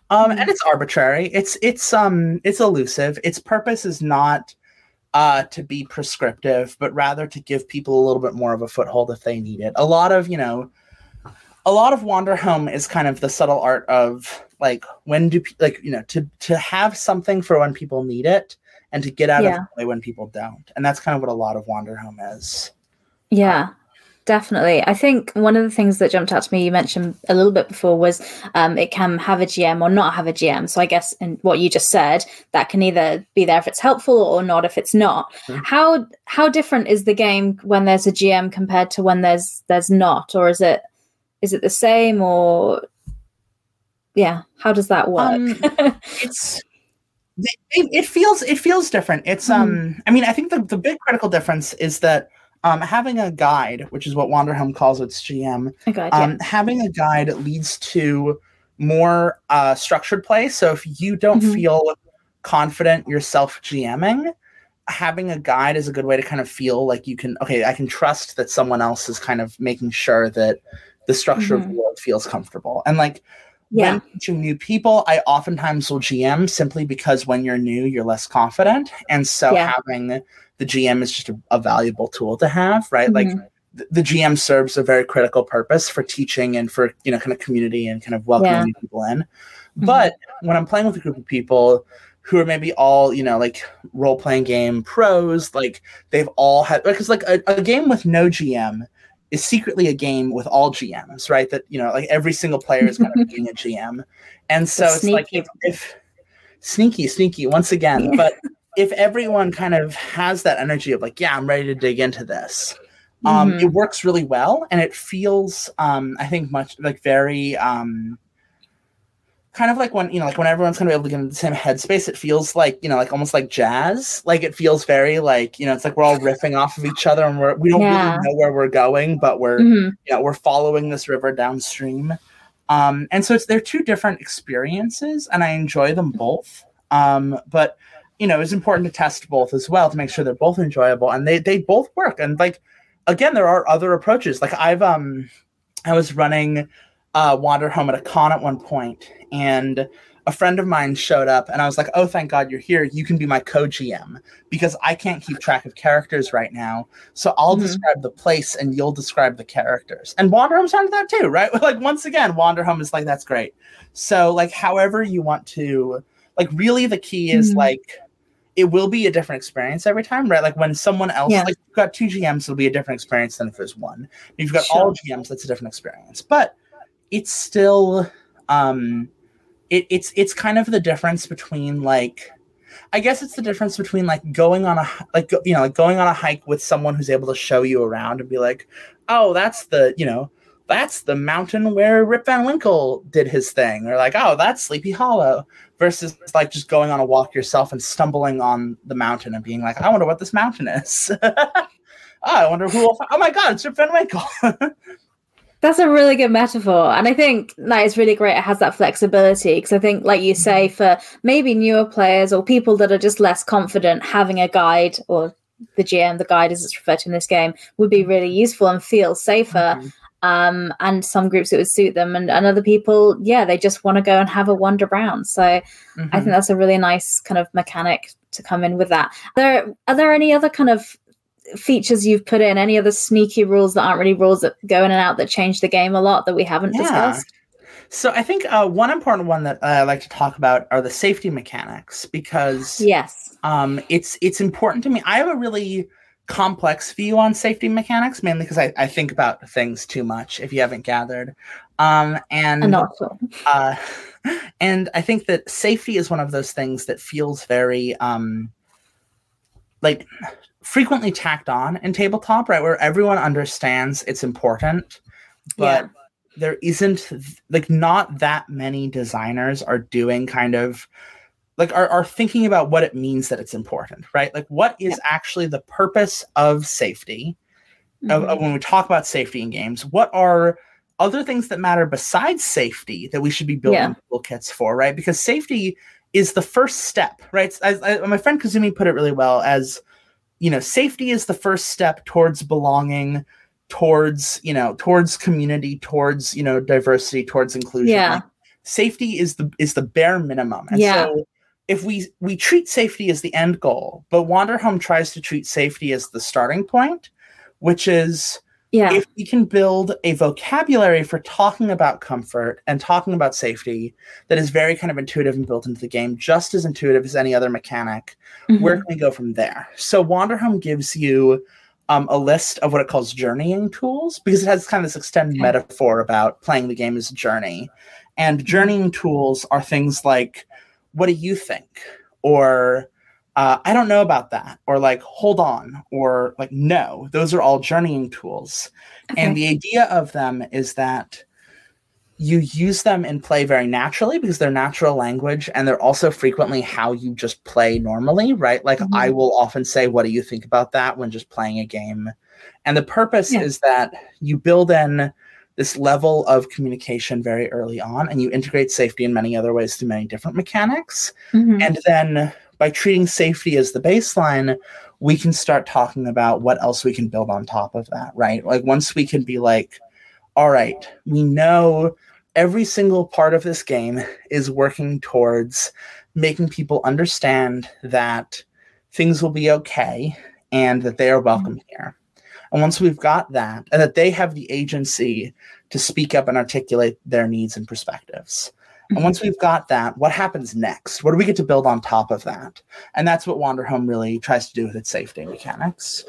Um, and it's arbitrary. It's it's um it's elusive. Its purpose is not uh, to be prescriptive, but rather to give people a little bit more of a foothold if they need it. A lot of you know, a lot of Wanderhome is kind of the subtle art of like when do like you know to to have something for when people need it and to get out yeah. of the way when people don't, and that's kind of what a lot of Wanderhome is. Yeah, definitely. I think one of the things that jumped out to me, you mentioned a little bit before, was um, it can have a GM or not have a GM. So I guess in what you just said, that can either be there if it's helpful or not if it's not. Mm-hmm. How how different is the game when there's a GM compared to when there's there's not, or is it is it the same or yeah? How does that work? Um, it's it, it, feels it feels different. It's mm-hmm. um I mean I think the the big critical difference is that um, having a guide, which is what Wanderhome calls its GM, guide, um, yeah. having a guide leads to more uh, structured play. So if you don't mm-hmm. feel confident yourself GMing, having a guide is a good way to kind of feel like you can, okay, I can trust that someone else is kind of making sure that the structure mm-hmm. of the mm-hmm. world feels comfortable. And like, yeah. when teaching new people, I oftentimes will GM simply because when you're new, you're less confident. And so yeah. having the GM is just a, a valuable tool to have, right? Mm-hmm. Like the, the GM serves a very critical purpose for teaching and for you know kind of community and kind of welcoming yeah. people in. Mm-hmm. But when I'm playing with a group of people who are maybe all you know like role playing game pros, like they've all had because like a, a game with no GM is secretly a game with all GMs, right? That you know, like every single player is kind of being a GM, and so it's, it's like if, if, sneaky, sneaky once again. But if everyone kind of has that energy of like, yeah, I'm ready to dig into this, um, mm-hmm. it works really well, and it feels, um, I think, much like very, um, kind of like when you know, like when everyone's kind of able to get into the same headspace. It feels like you know, like almost like jazz. Like it feels very like you know, it's like we're all riffing off of each other, and we're we don't yeah. really know where we're going, but we're mm-hmm. you know we're following this river downstream. Um, and so it's they're two different experiences, and I enjoy them both. Um, but you know, it's important to test both as well to make sure they're both enjoyable and they they both work. And like again, there are other approaches. Like I've um I was running uh Wanderhome at a con at one point and a friend of mine showed up and I was like, "Oh, thank God you're here. You can be my co-GM because I can't keep track of characters right now. So I'll mm-hmm. describe the place and you'll describe the characters." And Wander Wanderhome sounded that too, right? like once again, Wanderhome is like that's great. So like however you want to like really the key is mm-hmm. like it will be a different experience every time, right? Like when someone else, yeah. like you've got two GMs, it'll be a different experience than if there's one. If you've got sure. all GMs, that's a different experience. But it's still, um, it, it's it's kind of the difference between like, I guess it's the difference between like going on a like you know like going on a hike with someone who's able to show you around and be like, oh, that's the you know that's the mountain where Rip Van Winkle did his thing, or like, oh, that's Sleepy Hollow, versus like just going on a walk yourself and stumbling on the mountain and being like, I wonder what this mountain is. oh, I wonder who. Will oh my God, it's Rip Van Winkle. That's a really good metaphor. And I think that is really great. It has that flexibility. Because I think, like you say, mm-hmm. for maybe newer players or people that are just less confident, having a guide or the GM, the guide as it's referred to in this game, would be really useful and feel safer. Mm-hmm um, and some groups it would suit them and, and other people yeah they just want to go and have a wander around so mm-hmm. i think mm-hmm. that's a really nice kind of mechanic to come in with that are there, are there any other kind of features you've put in any other sneaky rules that aren't really rules that go in and out that change the game a lot that we haven't yeah. discussed so I think uh, one important one that I like to talk about are the safety mechanics because yes, um, it's it's important to me. I have a really complex view on safety mechanics, mainly because I, I think about things too much. If you haven't gathered, um, and and also, uh, and I think that safety is one of those things that feels very um, like frequently tacked on in tabletop, right? Where everyone understands it's important, but. Yeah. There isn't like not that many designers are doing kind of like are, are thinking about what it means that it's important right like what is yeah. actually the purpose of safety mm-hmm. of, of mm-hmm. when we talk about safety in games what are other things that matter besides safety that we should be building yeah. toolkits for right because safety is the first step right as, my friend kazumi put it really well as you know safety is the first step towards belonging towards you know towards community towards you know diversity towards inclusion Yeah. Like, safety is the is the bare minimum and Yeah. so if we we treat safety as the end goal but wanderhome tries to treat safety as the starting point which is Yeah. if we can build a vocabulary for talking about comfort and talking about safety that is very kind of intuitive and built into the game just as intuitive as any other mechanic Mhm. where can we go from there? So Wanderhome gives you um, a list of what it calls journeying tools because it has kind of this extended Okay. metaphor about playing the game as a journey. And journeying tools are things like, "What do you think?" or uh, "I don't know about that," or like "Hold on," or like "No." Those are all journeying tools. And the idea of them is that you use them in play very naturally because they're natural language and they're also frequently how you just play normally, right? Like Mhm. I will often say, What do you think about that when just playing a game? And the purpose Yeah. is that you build in this level of communication very early on and you integrate safety in many other ways through many different mechanics. Mhm. And then by treating safety as the baseline, we can start talking about what else we can build on top of that, right? Like once we can be like, all right, we know every single part of this game is working towards making people understand that things will be okay and that they are welcome here. And once we've got that, and that they have the agency to speak up and articulate their needs and perspectives. And mm-hmm. once we've got that, what happens next? What do we get to build on top of that? And that's what Wanderhome really tries to do with its safety mechanics.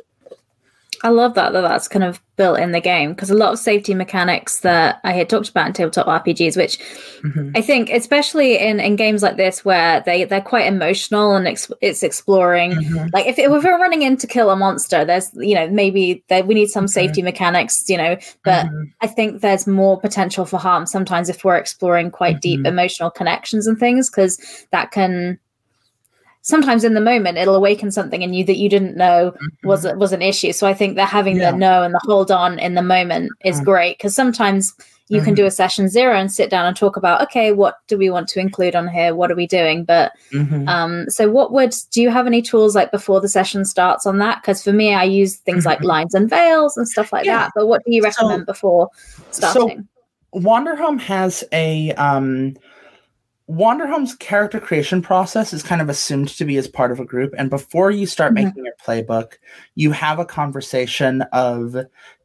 I love that that that's kind of built in the game because a lot of safety mechanics that I had talked about in tabletop RPGs, which I think, especially in, in games like this where they they're quite emotional and ex- it's exploring. Mhm. Like if, if we're running in to kill a monster, there's you know maybe there, we need some safety mechanics, you know, but Mhm. I think there's more potential for harm sometimes if we're exploring quite deep Mhm. emotional connections and things because that can sometimes in the moment it'll awaken something in you that you didn't know was was an issue. So I think that having Yeah. the know and the hold on in the moment is Mhm. great because sometimes you can do a session zero and sit down and talk about okay, what do we want to include on here? What are we doing? But Mhm. um, so what would do you have any tools like before the session starts on that? Because for me, I use things like Mhm. lines and veils and stuff like Yeah. that. But what do you So- recommend before starting? Wanderhome has a um Wanderhome's character creation process is kind of assumed to be as part of a group. And before you start Mhm. making your playbook, you have a conversation of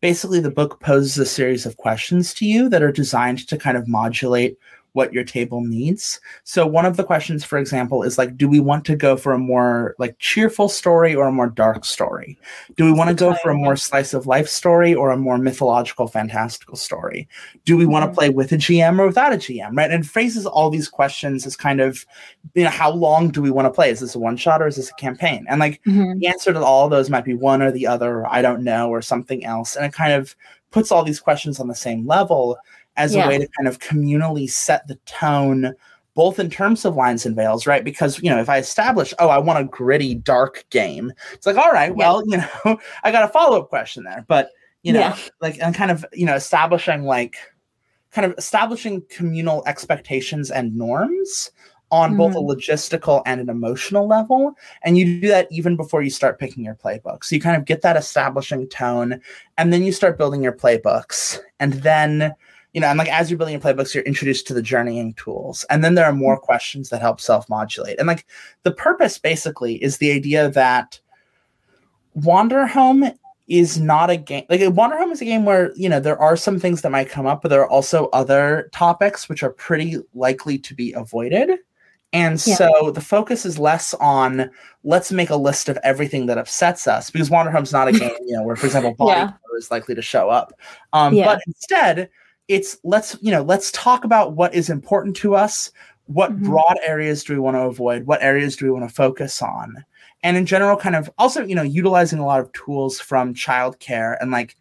basically the book poses a series of questions to you that are designed to kind of modulate what your table needs. So one of the questions, for example, is like, do we want to go for a more like cheerful story or a more dark story? Do we want to go for a more slice of life story or a more mythological, fantastical story? Do we want to Mhm. play with a GM or without a GM? Right. And phrases all these questions as kind of, you know, how long do we want to play? Is this a one shot or is this a campaign? And like Mhm. the answer to all of those might be one or the other, or I don't know, or something else. And it kind of puts all these questions on the same level as Yeah. a way to kind of communally set the tone, both in terms of lines and veils, right? Because, you know, if I establish, oh, I want a gritty, dark game, it's like, all right, Yeah. well, you know, I got a follow up question there. But, you know, Yeah. like, and kind of, you know, establishing like, kind of establishing communal expectations and norms on both a Mm-hmm. logistical and an emotional level. And you do that even before you start picking your playbook. So you kind of get that establishing tone, and then you start building your playbooks. And then, you know, and like as you're building your playbooks, you're introduced to the journeying tools. And then there are more questions that help self modulate. And like the purpose basically is the idea that Wanderhome is not a game like Wanderhome is a game where you know there are some things that might come up, but there are also other topics which are pretty likely to be avoided. And Yeah. so the focus is less on let's make a list of everything that upsets us because Wanderhome's not a game, you know, where for example body Yeah. is likely to show up. Um, Yeah. but instead it's let's you know let's talk about what is important to us what Mhm. broad areas do we want to avoid what areas do we want to focus on and in general kind of also you know utilizing a lot of tools from childcare and like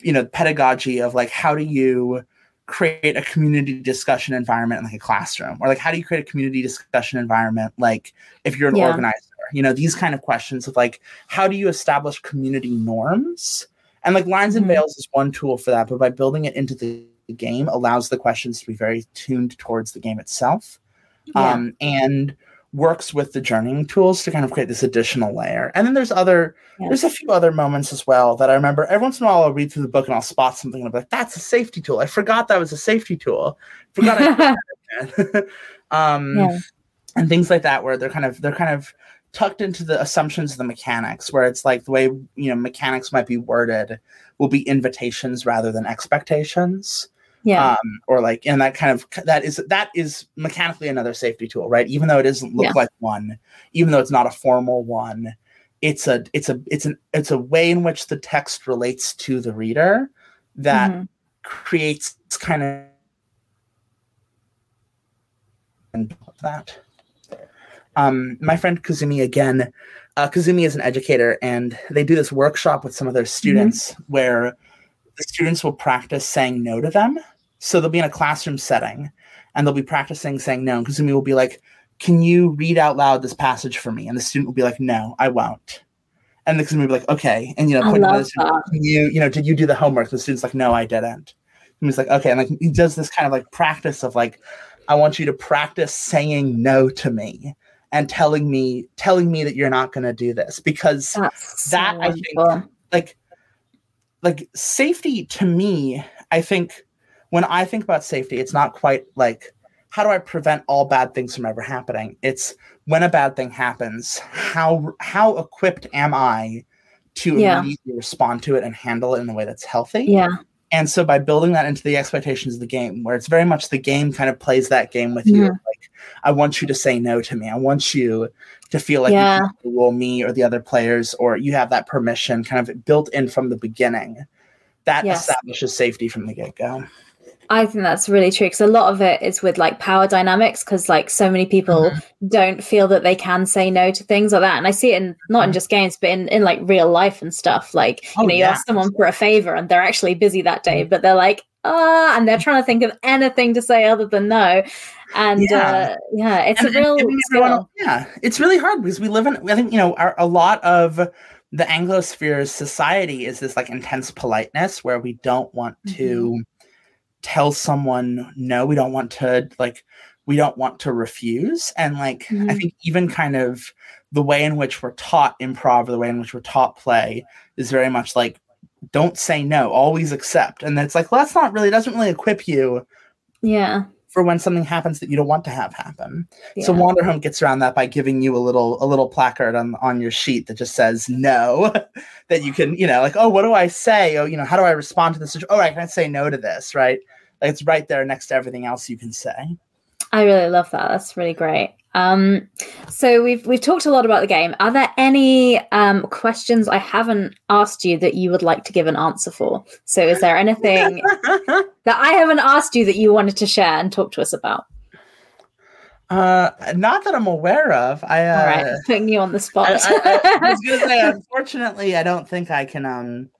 you know pedagogy of like how do you create a community discussion environment in like a classroom or like how do you create a community discussion environment like if you're an Yeah. organizer you know these kind of questions of like how do you establish community norms and like lines and Mhm. veils is one tool for that but by building it into the game allows the questions to be very tuned towards the game itself Yeah. um, and works with the journeying tools to kind of create this additional layer. And then there's other Yeah. there's a few other moments as well that I remember. Every once in a while, I'll read through the book and I'll spot something and I'll be like, "That's a safety tool. I forgot that was a safety tool. Forgot." I um, Yeah. and things like that, where they're kind of they're kind of tucked into the assumptions of the mechanics, where it's like the way you know mechanics might be worded will be invitations rather than expectations yeah. um, or like and that kind of that is that is mechanically another safety tool right even though it doesn't look Yeah. like one even though it's not a formal one it's a it's a it's an it's a way in which the text relates to the reader that Mhm. creates kind of and that um my friend kazumi again uh, kazumi is an educator and they do this workshop with some of their students where the students will practice saying no to them so they'll be in a classroom setting and they'll be practicing saying no and kazumi will be like can you read out loud this passage for me? And the student will be like no i won't. And the kazumi will be like okay. And you know point to student, "Can you you know did you do the homework? The student's like no i didn't. And he's like okay. And like he does this kind of like practice of like i want you to practice saying no to me and telling me telling me that you're not going to do this. Because That's that, so I think, like like safety to me i think when i think about safety it's not quite like how do i prevent all bad things from ever happening it's when a bad thing happens how how equipped am i to Yeah. immediately respond to it and handle it in a way that's healthy Yeah. and so by building that into the expectations of the game, where it's very much the game kind of plays that game with you. Mhm. Like, I want you to say no to me. I want you to feel like Yeah. you can rule me or the other players, or you have that permission kind of built in from the beginning. That Yes. establishes safety from the get go. I think that's really true because a lot of it is with like power dynamics because like so many people Mm-hmm. don't feel that they can say no to things like that and I see it in not in Mhm. just games but in, in like real life and stuff like Oh, you know you ask someone for a favor and they're actually busy that day Mm-hmm. but they're like ah and they're trying to think of anything to say other than no and Yeah. uh, yeah it's And- a real and everyone- yeah, it's really hard because we live in. I think you know our, a lot of the Anglosphere society is this like intense politeness where we don't want to Mm-hmm. Tell someone no. We don't want to like. We don't want to refuse, and like I Mhm. think even kind of the way in which we're taught improv or the way in which we're taught play is very much like don't say no, always accept, and that's like well, that's not really doesn't really equip you yeah for when something happens that you don't want to have happen. So yeah. Wanderhome gets around that by giving you a little a little placard on on your sheet that just says no, that you can you know like oh what do I say oh you know how do I respond to this oh right can I say no to this right like it's right there next to everything else you can say. I really love that. That's really great. Um, so we've we've talked a lot about the game. Are there any um, questions I haven't asked you that you would like to give an answer for? So is there anything that I haven't asked you that you wanted to share and talk to us about? uh, not that I'm aware of. I uh, All right, putting you on the spot. I, I, I was gonna say unfortunately I don't think I can um.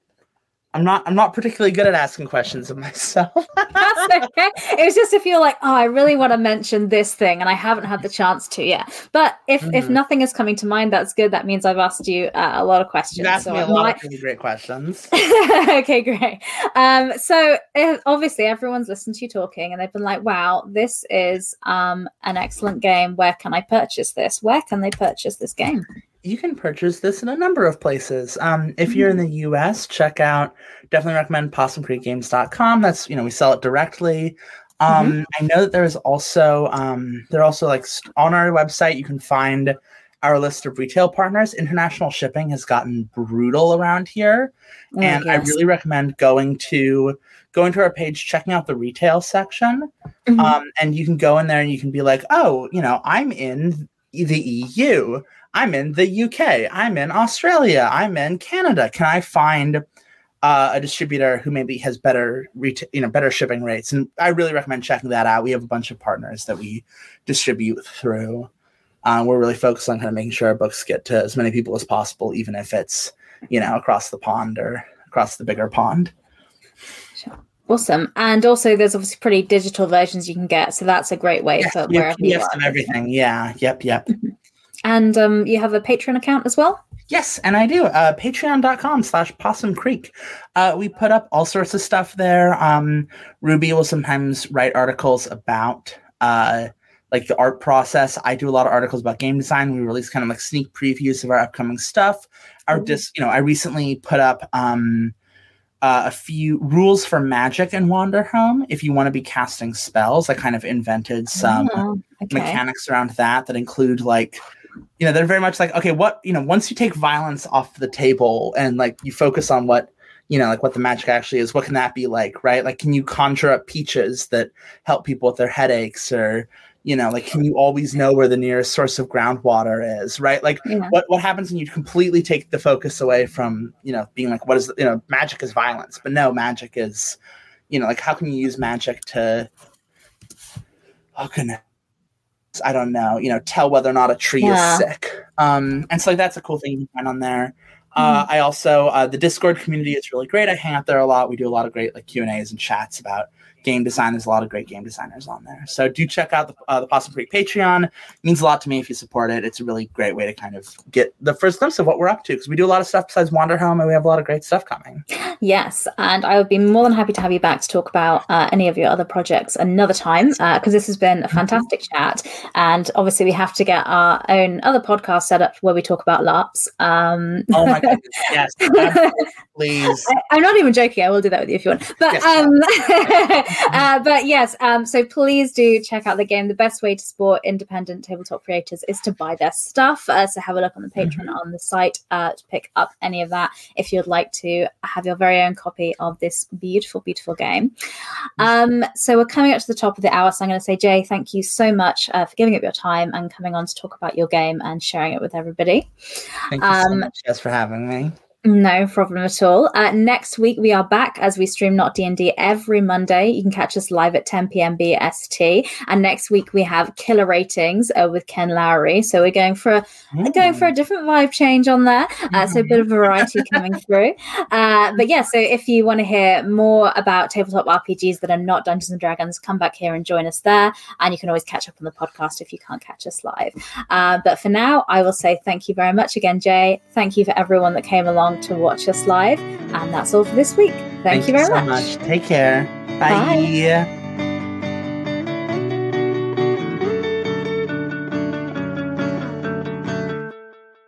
I'm not. I'm not particularly good at asking questions of myself. That's okay. It was just if you're like, oh, I really want to mention this thing and I haven't had the chance to yet. But if if Mhm. nothing is coming to mind, that's good. That means I've asked you uh, a lot of questions. You asked So me a lot might- of great questions. okay, great. Um, so uh, obviously everyone's listened to you talking and they've been like, wow, this is um, an excellent game. Where can I purchase this? Where can they purchase this game? You can purchase this in a number of places. Um, if you're in the US, check out definitely recommend possumcreekgames.com. That's you know we sell it directly. Um, I know that there's also um, they're also like on our website you can find our list of retail partners. International shipping has gotten brutal around here, Oh, and I really recommend going to going to our page, checking out the retail section, Mhm. um, and you can go in there and you can be like, oh, you know, I'm in the EU, I'm in the UK, I'm in Australia, I'm in Canada. Can I find uh, a distributor who maybe has better, reta- you know, better shipping rates? And I really recommend checking that out. We have a bunch of partners that we distribute through. Uh, we're really focused on kind of making sure our books get to as many people as possible, even if it's, you know, across the pond or across the bigger pond. Awesome. And also, there's obviously pretty digital versions you can get. So that's a great way Yes, for have wherever you are. everything. Yeah. Yep. Yep. And um, you have a Patreon account as well? Yes, and I do. Uh, Patreon.com slash Possum Creek. Uh, we put up all sorts of stuff there. Um, Ruby will sometimes write articles about uh, like the art process. I do a lot of articles about game design. We release kind of like sneak previews of our upcoming stuff. Our Mhm. dis, you know, I recently put up um, uh, a few rules for magic in Wanderhome. If you want to be casting spells, I kind of invented some Oh, okay. mechanics around that that include like you know they're very much like okay what you know once you take violence off the table and like you focus on what you know like what the magic actually is what can that be like right? Like can you conjure up peaches that help people with their headaches or you know like can you always know where the nearest source of groundwater is right? Like Yeah. what what happens when you completely take the focus away from you know being like what is you know magic is violence but no magic is you know like how can you use magic to oh goodness i don't know you know tell whether or not a tree Yeah. is sick um and so like that's a cool thing you can find on there Mm-hmm. uh, I also uh, the Discord community is really great. I hang out there a lot. We do a lot of great like Q and A's and chats about game design. There's a lot of great game designers on there. So do check out the uh, the Possum Creek Patreon. It means a lot to me if you support it. It's a really great way to kind of get the first glimpse of what we're up to because we do a lot of stuff besides Wanderhome and we have a lot of great stuff coming. Yes, and I would be more than happy to have you back to talk about uh, any of your other projects another time because this has been a fantastic chat. And obviously, we have to get our own other podcast set up where we talk about LARPs. Um, Oh my goodness, yes, please. I, am not even joking. I will do that with you if you want. But Yes. um, uh, but yes. Um, so please do check out the game. The best way to support independent tabletop creators is to buy their stuff. Uh, so have a look on the Patreon on the site uh, to pick up any of that if you'd like to have your very own copy of this beautiful, beautiful game. Um, so we're coming up to the top of the hour. So I'm going to say, Jay, thank you so much uh, for giving up your time and coming on to talk about your game and sharing it with everybody. Thank you so Um, much, Jess, for having me. No problem at all. Uh, next week we are back as we stream Not D and D every Monday. You can catch us live at 10 p.m. BST. And next week we have Killer Ratings uh, with Ken Lowry. So we're going for a going for a different vibe change on there. Uh, so a bit of variety coming through. Uh, but yeah, so if you want to hear more about tabletop RPGs that are not Dungeons and Dragons, come back here and join us there. And you can always catch up on the podcast if you can't catch us live. Uh, but for now, I will say thank you very much again, Jay. Thank you for everyone that came along to watch us live. And that's all for this week. Thank, you very so much. much. Take care. Bye. Bye.